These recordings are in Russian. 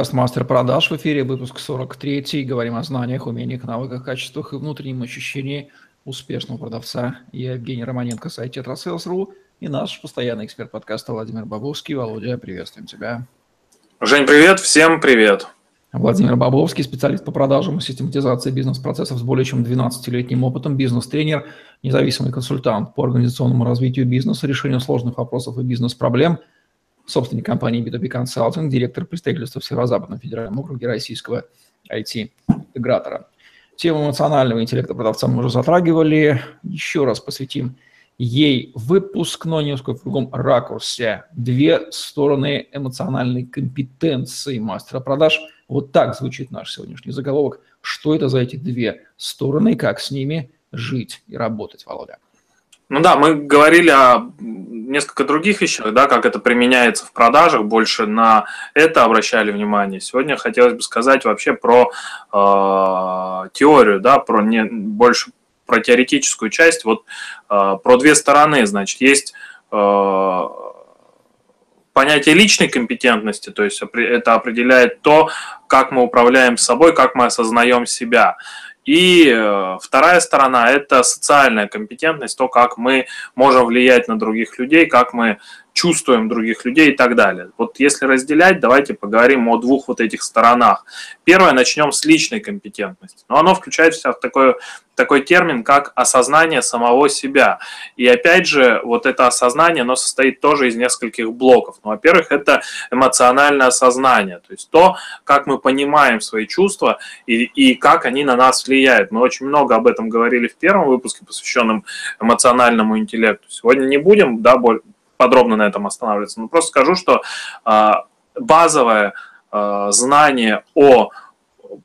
Мастер продаж в эфире, выпуск 43. Говорим о знаниях, умениях, навыках, качествах и внутреннем ощущении успешного продавца. Я Евгений Романенко, сайт Tetrasales.ru и наш постоянный эксперт подкаста Владимир Бабовский. Володя, приветствуем тебя. Жень, привет, всем привет. Владимир Бабовский, специалист по продажам и систематизации бизнес-процессов с более чем 12-летним опытом, бизнес-тренер, независимый консультант по организационному развитию бизнеса, решению сложных вопросов и бизнес-проблем – собственник компании B2B Consulting, директор представительства в Северо-Западном федеральном округе российского IT-интегратора. Тему эмоционального интеллекта продавца мы уже затрагивали. Еще раз посвятим ей выпуск, но немножко в другом ракурсе. Две стороны эмоциональной компетенции мастера продаж. Вот так звучит наш сегодняшний заголовок. Что это за эти две стороны, как с ними жить и работать, Володя? Ну да, мы говорили о несколько других вещах, да, как это применяется в продажах, больше на это обращали внимание. Сегодня хотелось бы сказать вообще про э, теорию, да, про не, больше про теоретическую часть, вот э, про две стороны, значит, есть э, понятие личной компетентности, то есть это определяет то, как мы управляем собой, как мы осознаем себя. И э, вторая сторона – это социальная компетентность, то, как мы можем влиять на других людей, как мы чувствуем других людей и так далее. Вот если разделять, давайте поговорим о двух вот этих сторонах. Первое, начнем с личной компетентности. Но оно включает в себя такой, такой термин, как осознание самого себя. И опять же, вот это осознание, оно состоит тоже из нескольких блоков. Ну, во-первых, это эмоциональное осознание, то есть то, как мы понимаем свои чувства и, и как они на нас влияют. Мы очень много об этом говорили в первом выпуске, посвященном эмоциональному интеллекту. Сегодня не будем, да, подробно на этом останавливаться. Но просто скажу, что а, базовое а, знание о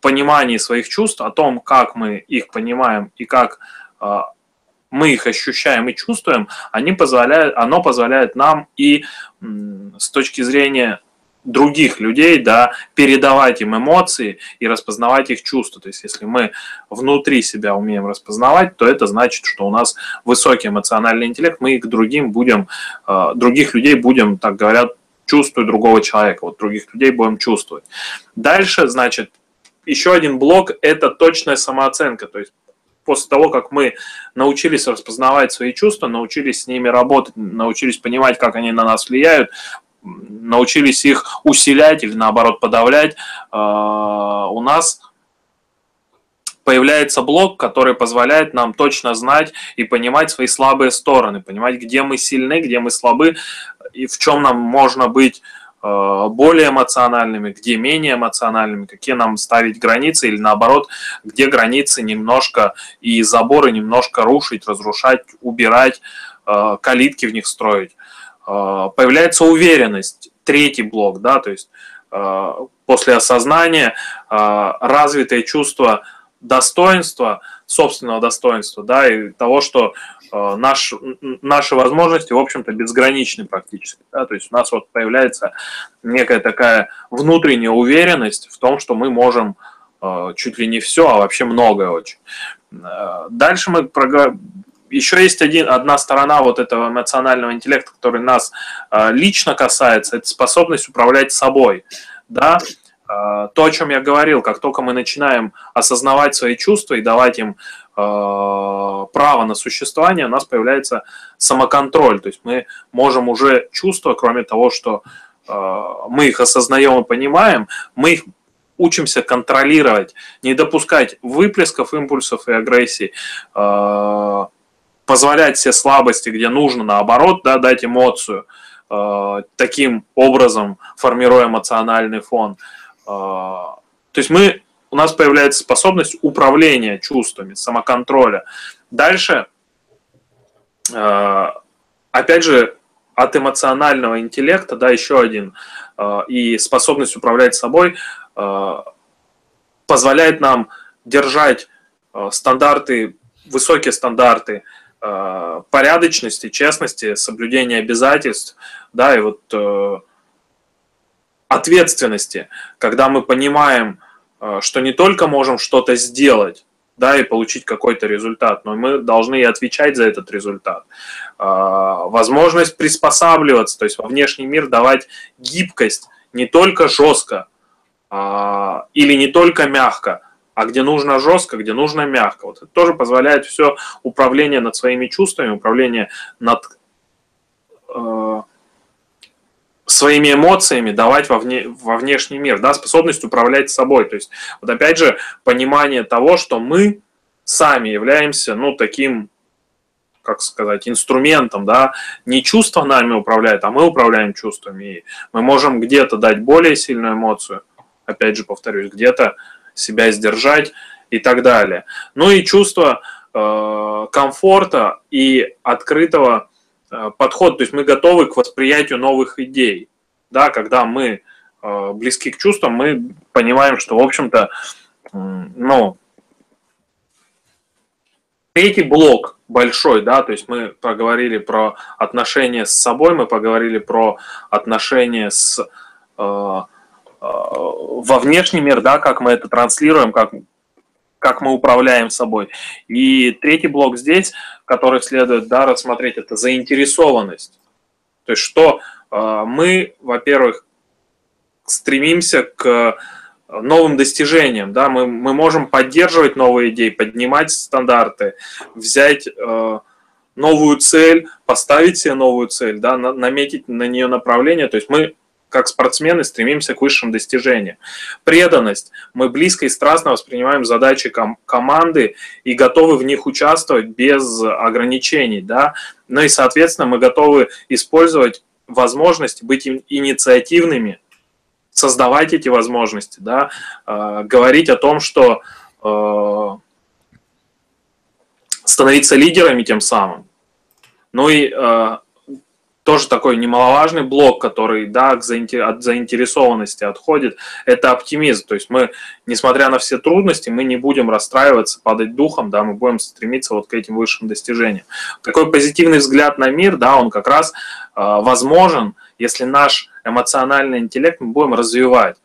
понимании своих чувств, о том, как мы их понимаем и как а, мы их ощущаем и чувствуем, они позволяют, оно позволяет нам и с точки зрения других людей, да, передавать им эмоции и распознавать их чувства. То есть, если мы внутри себя умеем распознавать, то это значит, что у нас высокий эмоциональный интеллект, мы к другим будем, э, других людей будем, так говорят, чувствовать другого человека, вот других людей будем чувствовать. Дальше, значит, еще один блок – это точная самооценка, то есть после того, как мы научились распознавать свои чувства, научились с ними работать, научились понимать, как они на нас влияют, научились их усилять или наоборот подавлять, а, у нас появляется блок, который позволяет нам точно знать и понимать свои слабые стороны, понимать, где мы сильны, где мы слабы, и в чем нам можно быть а, более эмоциональными, где менее эмоциональными, какие нам ставить границы или наоборот, где границы немножко и заборы немножко рушить, разрушать, убирать, а, калитки в них строить. А, появляется уверенность, третий блок, да, то есть а, после осознания а, развитое чувство достоинства, собственного достоинства, да, и того, что наш, наши возможности, в общем-то, безграничны практически. Да? То есть у нас вот появляется некая такая внутренняя уверенность в том, что мы можем чуть ли не все, а вообще многое очень. Дальше мы еще есть один, одна сторона вот этого эмоционального интеллекта, который нас э, лично касается, это способность управлять собой. Да? Э, то, о чем я говорил, как только мы начинаем осознавать свои чувства и давать им э, право на существование, у нас появляется самоконтроль. То есть мы можем уже чувства, кроме того, что э, мы их осознаем и понимаем, мы их учимся контролировать, не допускать выплесков импульсов и агрессии, э, позволять все слабости, где нужно, наоборот, да, дать эмоцию, э, таким образом формируя эмоциональный фон. Э, то есть мы, у нас появляется способность управления чувствами, самоконтроля. Дальше, э, опять же, от эмоционального интеллекта, да, еще один, э, и способность управлять собой э, позволяет нам держать э, стандарты, высокие стандарты порядочности, честности, соблюдения обязательств, да, и вот э, ответственности, когда мы понимаем, э, что не только можем что-то сделать, да, и получить какой-то результат, но мы должны и отвечать за этот результат. Возможность приспосабливаться, то есть во внешний мир давать гибкость не только жестко, а, или не только мягко, а где нужно жестко, где нужно мягко. Вот это тоже позволяет все управление над своими чувствами, управление над э, своими эмоциями давать во, вне, во внешний мир, да, способность управлять собой. То есть, вот опять же, понимание того, что мы сами являемся, ну, таким, как сказать, инструментом, да, не чувства нами управляют, а мы управляем чувствами. И мы можем где-то дать более сильную эмоцию, опять же, повторюсь, где-то себя сдержать и так далее. Ну и чувство э, комфорта и открытого э, подхода, то есть мы готовы к восприятию новых идей. Да, когда мы э, близки к чувствам, мы понимаем, что, в общем-то, э, ну, третий блок большой, да, то есть мы поговорили про отношения с собой, мы поговорили про отношения с э, во внешний мир, да, как мы это транслируем, как, как мы управляем собой. И третий блок здесь, который следует да, рассмотреть, это заинтересованность. То есть что э, мы, во-первых, стремимся к новым достижениям, да, мы, мы можем поддерживать новые идеи, поднимать стандарты, взять э, новую цель, поставить себе новую цель, да, наметить на нее направление, то есть мы как спортсмены стремимся к высшим достижениям. Преданность. Мы близко и страстно воспринимаем задачи ком- команды и готовы в них участвовать без ограничений. Да? Ну и, соответственно, мы готовы использовать возможность быть инициативными, создавать эти возможности, да? э, говорить о том, что э, становиться лидерами тем самым. Ну и э, тоже такой немаловажный блок, который да, от заинтересованности отходит, это оптимизм. То есть мы, несмотря на все трудности, мы не будем расстраиваться, падать духом, да, мы будем стремиться вот к этим высшим достижениям. Такой позитивный взгляд на мир, да, он как раз э, возможен, если наш эмоциональный интеллект мы будем развивать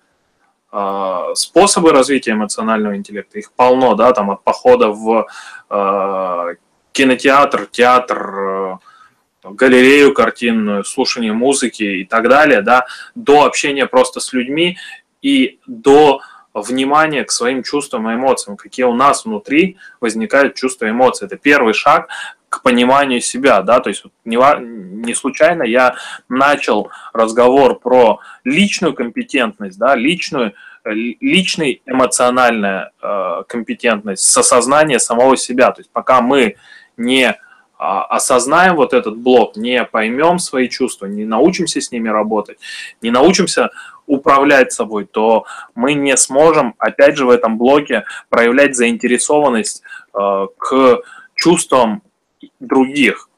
а, способы развития эмоционального интеллекта, их полно, да, там от похода в э, кинотеатр, театр, галерею картинную, слушание музыки и так далее, да, до общения просто с людьми и до внимания к своим чувствам и эмоциям, какие у нас внутри возникают чувства и эмоции. Это первый шаг к пониманию себя, да, то есть не, не случайно я начал разговор про личную компетентность, да, личную, личный эмоциональная э, компетентность, сосознание самого себя, то есть пока мы не осознаем вот этот блок, не поймем свои чувства, не научимся с ними работать, не научимся управлять собой, то мы не сможем, опять же, в этом блоке проявлять заинтересованность э, к чувствам других.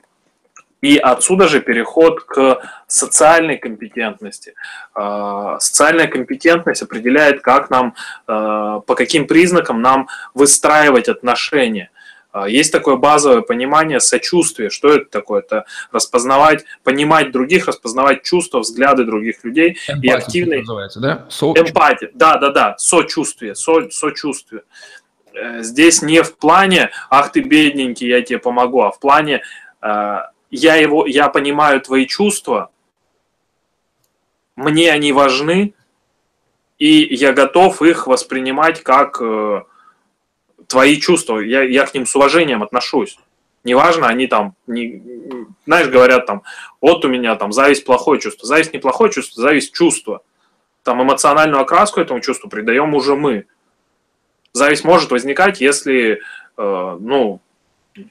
И отсюда же переход к социальной компетентности. Э, социальная компетентность определяет, как нам, э, по каким признакам нам выстраивать отношения – а, есть такое базовое понимание сочувствия. Что это такое? Это распознавать, понимать других, распознавать чувства, взгляды других людей Эмпатия, и активно... называется, да? Со... Эмпатия, да, да, да, сочувствие, со... сочувствие. Э, здесь не в плане, ах ты бедненький, я тебе помогу, а в плане, э, я, его, я понимаю твои чувства, мне они важны, и я готов их воспринимать как э, твои чувства, я, я к ним с уважением отношусь. Неважно, они там, не, знаешь, говорят там, вот у меня там зависть плохое чувство. Зависть неплохое чувство, зависть чувство. Там эмоциональную окраску этому чувству придаем уже мы. Зависть может возникать, если, э, ну,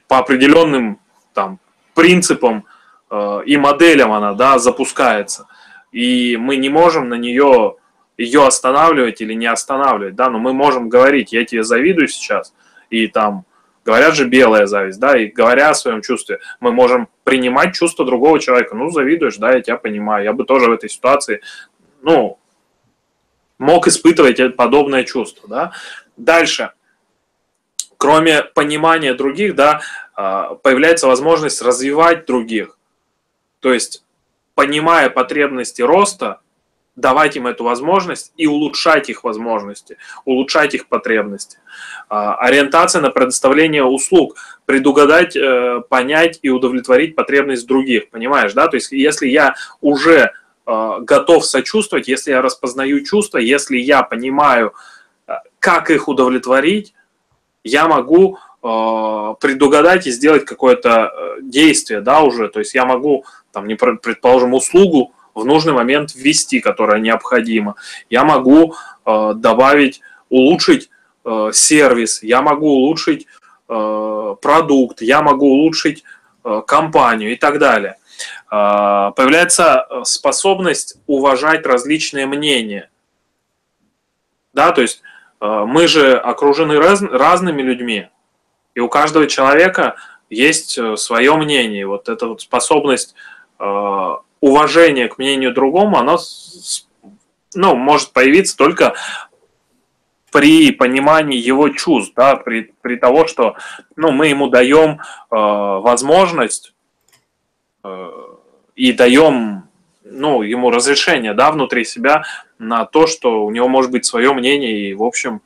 по определенным там принципам э, и моделям она, да, запускается. И мы не можем на нее ее останавливать или не останавливать, да, но мы можем говорить, я тебе завидую сейчас, и там говорят же белая зависть, да, и говоря о своем чувстве, мы можем принимать чувство другого человека, ну, завидуешь, да, я тебя понимаю, я бы тоже в этой ситуации, ну, мог испытывать подобное чувство, да. Дальше, кроме понимания других, да, а, появляется возможность развивать других, то есть, понимая потребности роста, давать им эту возможность и улучшать их возможности, улучшать их потребности. А, ориентация на предоставление услуг, предугадать, э, понять и удовлетворить потребность других, понимаешь, да? То есть если я уже э, готов сочувствовать, если я распознаю чувства, если я понимаю, э, как их удовлетворить, я могу предугадать и сделать какое-то э, действие, да, уже. То есть я могу, там, не предположим, услугу в нужный момент ввести, которая необходима. Я могу э, добавить, улучшить э, сервис, я могу улучшить э, продукт, я могу улучшить э, компанию и так далее. Э, появляется способность уважать различные мнения. Да, то есть э, мы же окружены раз, разными людьми, и у каждого человека есть э, свое мнение. Вот эта вот способность э, уважения к мнению другому, оно ну, может появиться только при понимании его чувств, да, при, при того, что ну, мы ему даем э, возможность э, и даем ну, ему разрешение да, внутри себя на то, что у него может быть свое мнение и, в общем,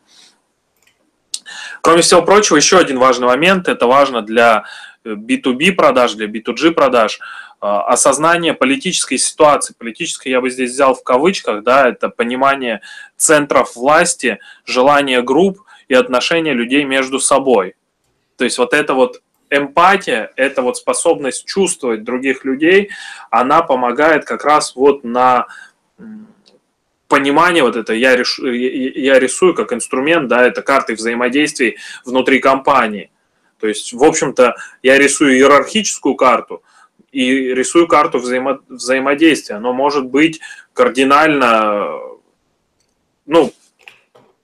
Кроме всего прочего, еще один важный момент, это важно для B2B продаж, для B2G продаж, осознание политической ситуации. Политической я бы здесь взял в кавычках, да, это понимание центров власти, желание групп и отношения людей между собой. То есть вот это вот эмпатия, это вот способность чувствовать других людей, она помогает как раз вот на понимание вот это я, реш, я рисую как инструмент, да, это карты взаимодействий внутри компании. То есть, в общем-то, я рисую иерархическую карту и рисую карту взаимо, взаимодействия. Но может быть кардинально, ну,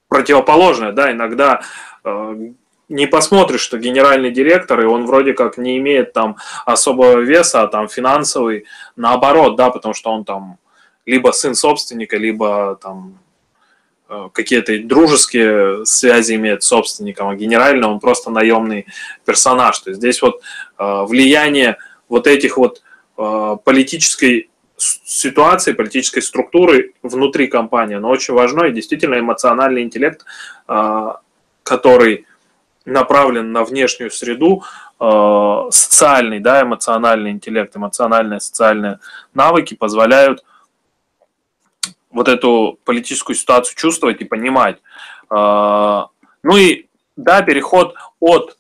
противоположное, да, иногда э, не посмотришь, что генеральный директор, и он вроде как не имеет там особого веса, а там финансовый, наоборот, да, потому что он там либо сын собственника, либо там э, какие-то дружеские связи имеет с собственником, а генерально он просто наемный персонаж. То есть здесь вот э, влияние вот этих вот э, политической ситуации, политической структуры внутри компании, оно очень важно, и действительно эмоциональный интеллект, который направлен на внешнюю среду, социальный, да, эмоциональный интеллект, эмоциональные социальные навыки позволяют вот эту политическую ситуацию чувствовать и понимать. А, ну и да, переход от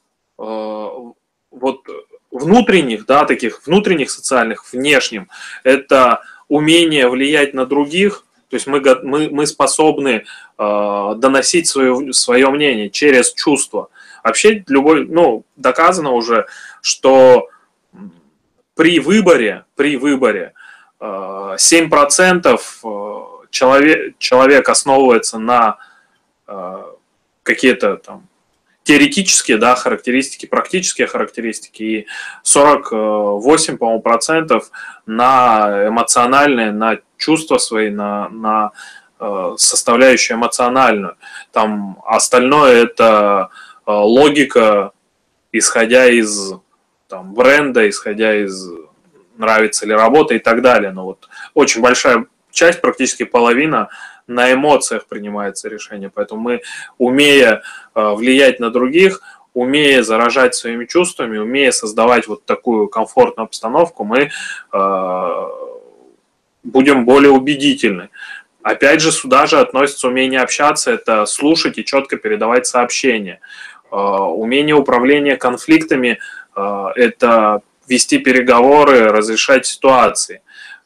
вот внутренних, да, таких внутренних социальных, внешним, это умение влиять на других, то есть мы, мы, мы способны э, доносить свое, свое мнение через чувства. Вообще, любой, ну, доказано уже, что при выборе, при выборе э, 7% человек, человек основывается на э, какие-то там теоретические да, характеристики, практические характеристики, и 48, по-моему, процентов на эмоциональные, на чувства свои, на, на э, составляющую эмоциональную. Там остальное это э, логика, исходя из там, бренда, исходя из нравится ли работа и так далее. Но вот очень большая часть, практически половина, на эмоциях принимается решение. Поэтому мы, умея э, влиять на других, умея заражать своими чувствами, умея создавать вот такую комфортную обстановку, мы э, будем более убедительны. Опять же, сюда же относится умение общаться, это слушать и четко передавать сообщения. Э, умение управления конфликтами – это вести переговоры, разрешать ситуации.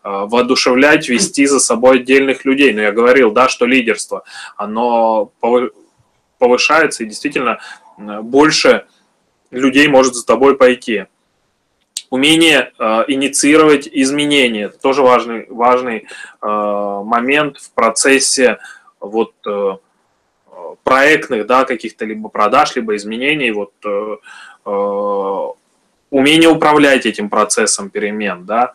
Э, воодушевлять, вести за собой отдельных людей. Но я говорил, да, что лидерство, оно повышается и действительно больше людей может за тобой пойти. Умение э, инициировать изменения, тоже важный, важный э, момент в процессе вот, э, проектных да, каких-то либо продаж, либо изменений. Вот, э, э, умение управлять этим процессом перемен, да,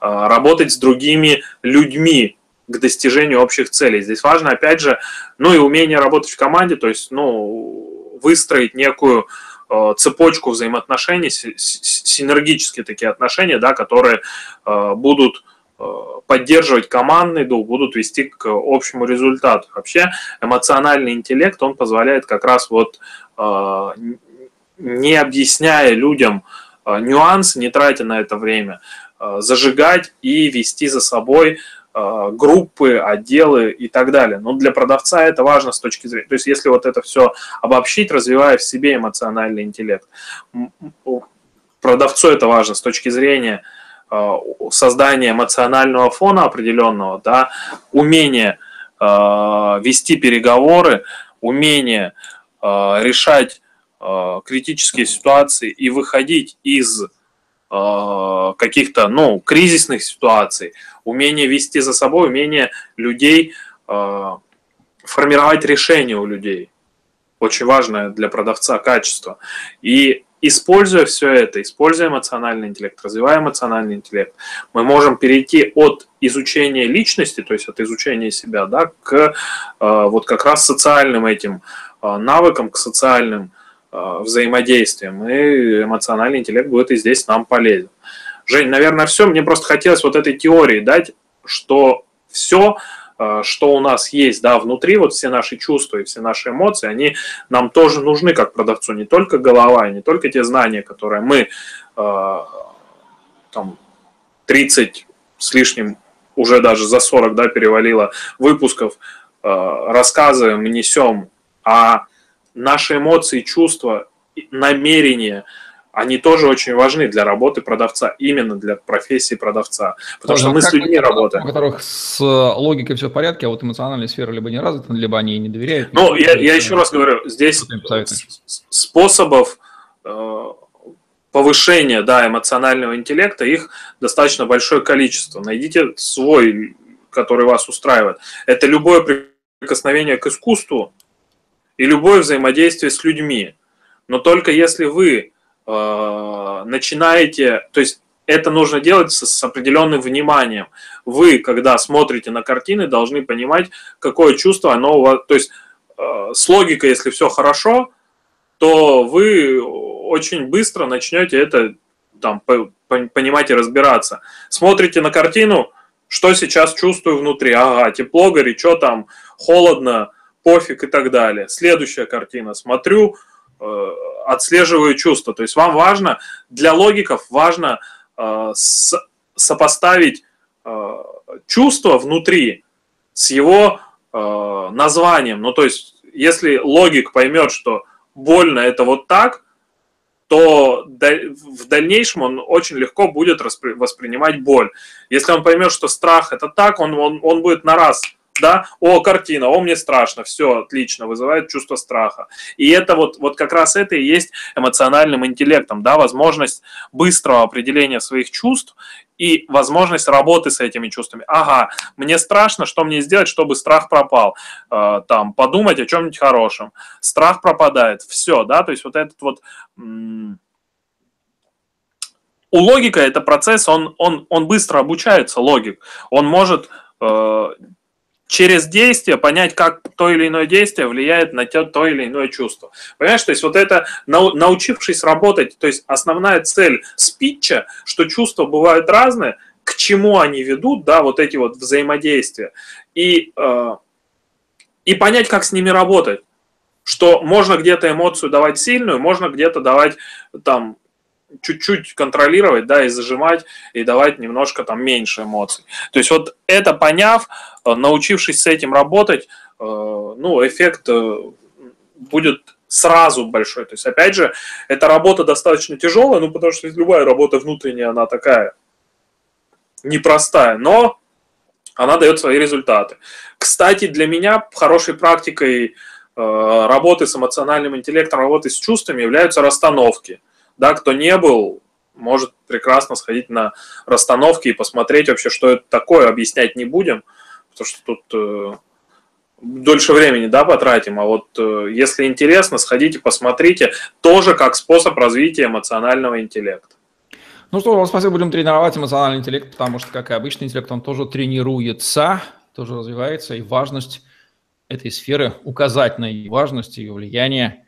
а, работать с другими людьми к достижению общих целей. Здесь важно, опять же, ну и умение работать в команде, то есть, ну, выстроить некую а, цепочку взаимоотношений, синергические такие отношения, да, которые а, будут поддерживать командный дух, будут вести к общему результату. Вообще эмоциональный интеллект, он позволяет как раз вот не объясняя людям нюансы, не тратя на это время, Э, зажигать и вести за собой э, э, группы, отделы и так далее. Но для продавца это важно с точки зрения... То есть если вот это все обобщить, развивая в себе эмоциональный интеллект, продавцу это важно с точки зрения э, создания эмоционального фона определенного, да, умение э, вести переговоры, умение решать критические ситуации и выходить из Э, каких-то, ну, кризисных ситуаций, умение вести за собой, умение людей, э, формировать решения у людей. Очень важное для продавца качество. И используя все это, используя эмоциональный интеллект, развивая эмоциональный интеллект, мы можем перейти от изучения личности, то есть от изучения себя, да, к э, вот как раз социальным этим навыкам, к социальным Э, взаимодействием, и эмоциональный интеллект будет и здесь нам полезен. Жень, наверное, все. Мне просто хотелось вот этой теории дать, что все, э, что у нас есть да, внутри, вот все наши чувства и все наши эмоции, они нам тоже нужны как продавцу. Не только голова, не только те знания, которые мы э, там 30 с лишним, уже даже за 40 да, перевалило выпусков, рассказываем, несем, а наши эмоции, чувства, намерения, они тоже очень важны для работы продавца, именно для профессии продавца. Потому что мы с людьми работаем. У которых с логикой все в порядке, а вот эмоциональная сфера либо не развита, либо они не доверяют. Ну, я, я еще раз говорю, здесь способов э, повышения да, эмоционального интеллекта, их достаточно большое количество. Найдите свой, который вас устраивает. Это любое прикосновение к искусству, и любое взаимодействие с людьми. Но только если вы э, начинаете, то есть это нужно делать с, с определенным вниманием. Вы, когда смотрите на картины, должны понимать, какое чувство оно у вас, то есть э, с логикой, если все хорошо, то вы очень быстро начнете это там, по, по, понимать и разбираться. Смотрите на картину, что сейчас чувствую внутри, ага, тепло, горячо, там, холодно, пофиг и так далее. Следующая картина. Смотрю, э, отслеживаю чувства. То есть вам важно, для логиков важно э, сопоставить э, чувство внутри с его названием. Ну, то есть, если логик поймет, что больно это вот так, то в дальнейшем он очень легко будет воспринимать боль. Если он поймет, что страх это так, он, он, он будет на раз да, о, картина, о, мне страшно, все отлично, вызывает чувство страха. И это вот, вот как раз это и есть эмоциональным интеллектом, да, возможность быстрого определения своих чувств и возможность работы с этими чувствами. Ага, мне страшно, что мне сделать, чтобы страх пропал? Э, там, подумать о чем-нибудь хорошем. Страх пропадает, все, да, то есть вот этот вот... у логика это процесс, он, он, он быстро обучается, логик. Он может э, через действие понять, как то или иное действие влияет на то, то или иное чувство. Понимаешь, то есть вот это, научившись работать, то есть основная цель спича, что чувства бывают разные, к чему они ведут, да, вот эти вот взаимодействия, и, э, и понять, как с ними работать. Что можно где-то эмоцию давать сильную, можно где-то давать там чуть-чуть контролировать, да, и зажимать, и давать немножко там меньше эмоций. То есть вот это поняв, э, научившись с этим работать, э, ну, эффект э, будет сразу большой. То есть, опять же, эта работа достаточно тяжелая, ну, потому что любая работа внутренняя, она такая непростая, но она дает свои результаты. Кстати, для меня хорошей практикой работы с эмоциональным интеллектом, работы с чувствами являются расстановки – да, кто не был, может прекрасно сходить на расстановки и посмотреть вообще, что это такое, объяснять не будем, потому что тут э, дольше времени, да, потратим, а вот э, если интересно, сходите, посмотрите, тоже как способ развития эмоционального интеллекта. Ну что, спасибо, будем тренировать эмоциональный интеллект, потому что, как и обычный интеллект, он тоже тренируется, тоже развивается, и важность этой сферы, указать на ее важность, ее влияние –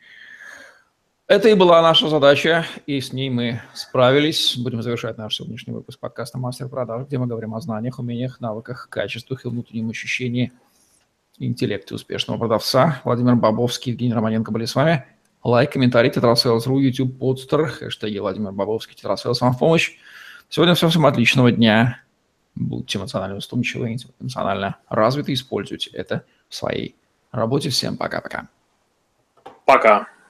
это и была наша задача, и с ней мы справились. Будем завершать наш сегодняшний выпуск подкаста «Мастер продаж», где мы говорим о знаниях, умениях, навыках, качествах и внутреннем ощущении интеллекта успешного продавца. Владимир Бобовский, Евгений Романенко были с вами. Лайк, комментарий, tetrasales.ru, YouTube, Podster, хэштеги Владимир Бабовский, tetrasales вам в помощь. Сегодня все, всем отличного дня. будьте эмоционально устойчивы, эмоционально развиты, используйте это в своей работе. Всем пока-пока. Пока. -пока. пока.